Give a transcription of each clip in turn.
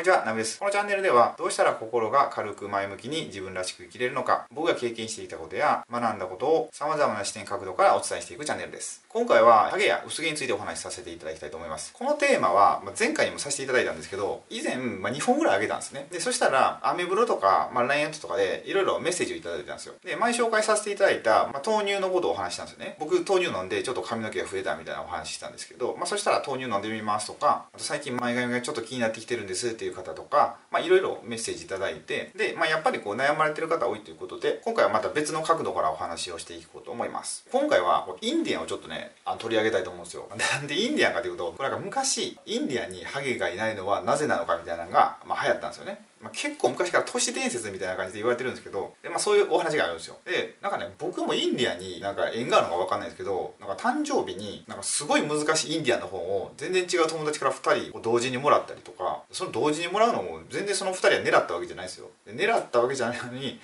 こんにちは、ナブです。このチャンネルでは、どうしたら心が軽く前向きに自分らしく生きれるのか、僕が経験していたことや学んだことを様々な視点角度からお伝えしていくチャンネルです。今回は、ハゲや薄毛についてお話しさせていただきたいと思います。このテーマは、ま前回にもさせていただいたんですけど、以前、ま2本ぐらいあげたんですね。で、そしたら、アメブロとか、まあ、LINE とかで、いろいろメッセージをいただいたんですよ。で、前紹介させていただいた、まあ、豆乳のことをお話したんですよね。僕、豆乳飲んで、ちょっと髪の毛が増えたみたいなお話したんですけど、まあ、そしたら豆乳飲んでみますとか、あと最近前髪がちょっと気になってきてるんですっていう方とか、まあ、いろいろメッセージいただいてで、まあ、やっぱりこう悩まれてる方多いということで今回はまた別の角度からお話をしていこうと思います。今回はインディアンをちょっとねあ取り上げたいと思うんですよ。なんでインディアンかというとこれなんか昔インディアンにハゲがいないのはなぜなのかみたいなのが、まあ、流行ったんですよね。まあ、結構昔から都市伝説みたいな感じで言われてるんですけどで、まあ、そういうお話があるんですよ。でなんかね僕もインディアンになんか縁があるのか分かんないですけどなんか誕生日になんかすごい難しいインディアンの本を全然違う友達から2人を同時にもらったりとかその同時にもらうのも全然その2人は狙ったわけじゃないですよ。で狙ったわけじゃないのに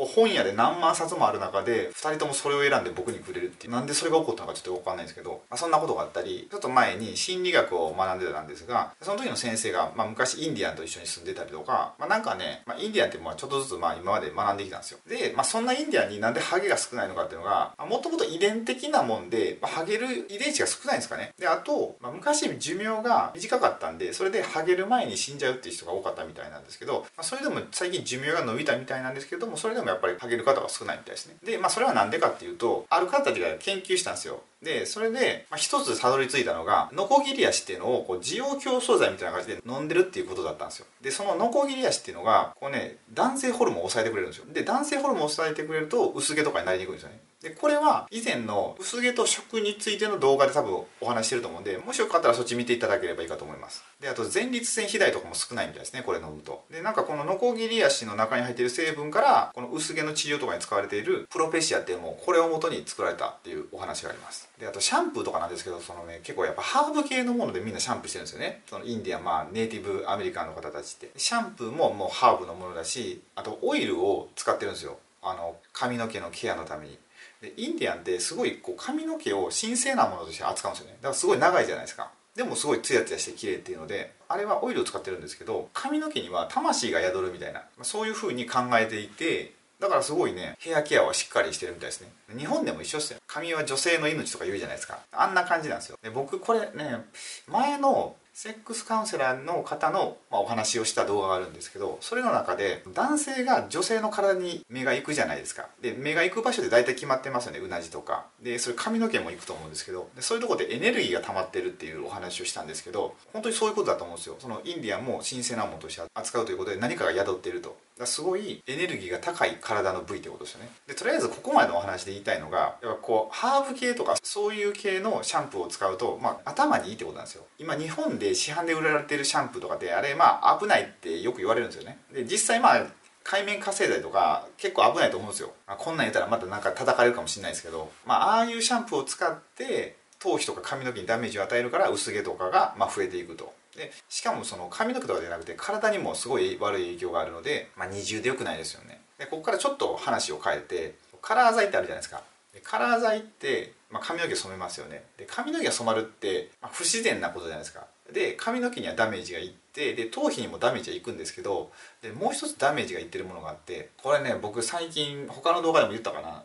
こう本屋で何万冊もある中で2人ともそれを選んで僕にくれるっていう。なんでそれが起こったのかちょっと分かんないんですけど、まあ、そんなことがあったりちょっと前に心理学を学んでたんですがその時の先生が、まあ、昔インディアンと一緒に住んでたりとか、まあ、なんかね、まあ、インディアンってまあちょっとずつまあ今まで学んできたんですよ。で、まあ、そんなインディアンになんでハゲが少ないのかっていうのがもともと遺伝的なもんで、まあ、ハゲる遺伝子が少ないんですかね。であと、まあ、昔寿命が短かったんでそれでハゲる前に死んじゃうっていう人が多かったみたいなんですけど、まあ、それでも最近寿命が伸びたみたいなんですけどもそれでもやっぱりかける方が少ないみたいですね。でまあそれは何でかっていうとある方たちが研究したんですよ。でそれで、まあ、一つたどり着いたのがノコギリ足っていうのをこう需要競争剤みたいな感じで飲んでるっていうことだったんですよ。でそのノコギリ足っていうのがこうね男性ホルモンを抑えてくれるんですよ。で男性ホルモンを抑えてくれると薄毛とかになりにくいんですよね。でこれは以前の薄毛と食についての動画で多分お話してると思うんでもしよかったらそっち見ていただければいいかと思います。であと前立腺肥大とかも少ないみたいですねこれ飲むと。でなんかこのノコギリ足の中に入っている成分からこの薄毛の治療とかに使われているプロペシアっていうのもこれを元に作られたっていうお話があります。であとシャンプーとかなんですけどそのね結構やっぱハーブ系のものでみんなシャンプーしてるんですよね。そのインディアンまあネイティブアメリカンの方たちって。シャンプーももうハーブのものだしあとオイルを使ってるんですよ。あの髪の毛のケアのために。でインディアンってすごいこう髪の毛を神聖なものとして扱うんですよね。だからすごい長いじゃないですか。でもすごいツヤツヤして綺麗っていうのであれはオイルを使ってるんですけど髪の毛には魂が宿るみたいなそういう風に考えていてだからすごいねヘアケアはしっかりしてるみたいですね。日本でも一緒っすよ。髪は女性の命とか言うじゃないですか。あんな感じなんですよ。で僕これね前のセックスカウンセラーの方の、ま、お話をした動画があるんですけどそれの中で男性が女性の体に目が行くじゃないですか。で目が行く場所で大体決まってますよねうなじとか。でそれ髪の毛も行くと思うんですけど。でそういうとこでエネルギーが溜まってるっていうお話をしたんですけど本当にそういうことだと思うんですよ。そのインディアンも神聖なものとして扱うということで何かが宿っていると。だすごいエネルギーが高い体の部位ってことですよね。でとりあえずここまでのお話で言いたいのがやっぱこうハーブ系とかそういう系のシャンプーを使うと、まあ、頭にいいってことなんですよ。今日本で市販で売られてるシャンプーとかであれまあ危ないってよく言われるんですよね。で実際まあ海面活性剤とか結構危ないと思うんですよ、ま、こんなん言ったらまたなんか叩かれるかもしれないですけどまあああいうシャンプーを使って頭皮とか髪の毛にダメージを与えるから薄毛とかがま増えていくと。でしかもその髪の毛とかじゃなくて体にもすごい悪い影響があるので、まあ、二重でよくないですよね。でここからちょっと話を変えてカラー剤ってあるじゃないですか。でカラー剤って、まあ、髪の毛染めますよね。で髪の毛が染まるって、まあ、不自然なことじゃないですか。で髪の毛にはダメージがいってで頭皮にもダメージがいくんですけどでもう一つダメージがいってるものがあってこれね僕最近他の動画でも言ったかな。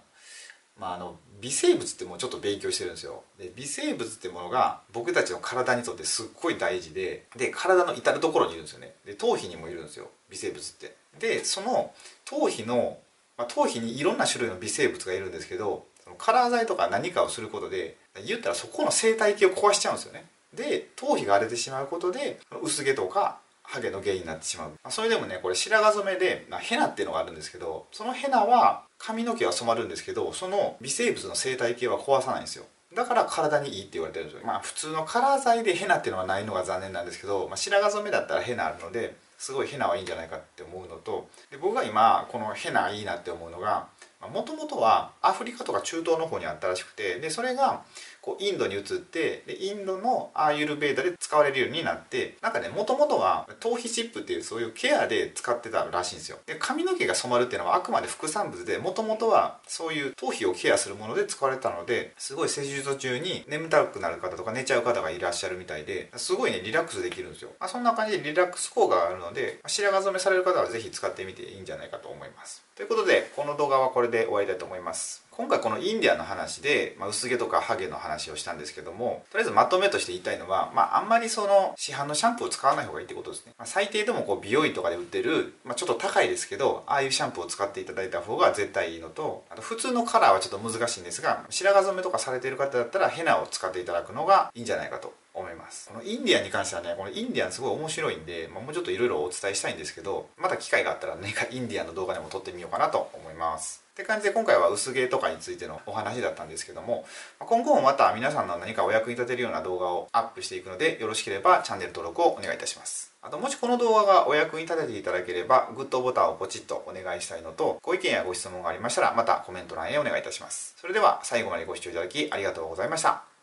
まあ、あの微生物ってもうちょっと勉強してるんですよ。で微生物ってものが僕たちの体にとってすっごい大事でで体の至る所にいるんですよね。で頭皮にもいるんですよ微生物って。でその頭皮の、まあ、頭皮にいろんな種類の微生物がいるんですけどカラー剤とか何かをすることで言ったらそこの生態系を壊しちゃうんですよね。で頭皮が荒れてしまうことで薄毛とかハゲの原因になってしまう、ま、それでもねこれ白髪染めで、ま、ヘナっていうのがあるんですけどそのヘナは髪の毛は染まるんですけどその微生物の生態系は壊さないんですよ。だから体にいいって言われてるんですよ。まあ普通のカラー剤でヘナっていうのはないのが残念なんですけど、まあ、白髪染めだったらヘナあるのですごいヘナはいいんじゃないかって思うのとで僕が今このヘナいいなって思うのがもともとはアフリカとか中東の方にあったらしくてでそれがこうインドに移ってでインドのアーユルベーダで使われるようになってなんかねもともとは頭皮チップっていうそういうケアで使ってたらしいんですよ。で髪の毛が染まるっていうのはあくまで副産物でもともとはそういう頭皮をケアするもので使われたのですごい施術中に眠たくなる方とか寝ちゃう方がいらっしゃるみたいですごいねリラックスできるんですよ、まあ、そんな感じでリラックス効果があるので白髪染めされる方は是非使ってみていいんじゃないかと思います。ということでこの動画はこれで終わりたいと思います。今回このインディアの話で、まあ、薄毛とかハゲの話をしたんですけどもとりあえずまとめとして言いたいのは、まあ、あんまりその市販のシャンプーを使わない方がいいってことですね、まあ、最低でもこう美容院とかで売ってる、まあ、ちょっと高いですけどああいうシャンプーを使っていただいた方が絶対いいのとあと普通のカラーはちょっと難しいんですが白髪染めとかされてる方だったらヘナを使っていただくのがいいんじゃないかと。思います。このインディアンに関してはねこのインディアンすごい面白いんで、まあ、もうちょっといろいろお伝えしたいんですけどまた機会があったら何かインディアンの動画でも撮ってみようかなと思います。って感じで今回は薄毛とかについてのお話だったんですけども今後もまた皆さんの何かお役に立てるような動画をアップしていくのでよろしければチャンネル登録をお願いいたします。あともしこの動画がお役に立てていただければグッドボタンをポチッとお願いしたいのとご意見やご質問がありましたらまたコメント欄へお願いいたします。それでは最後までご視聴いただきありがとうございました。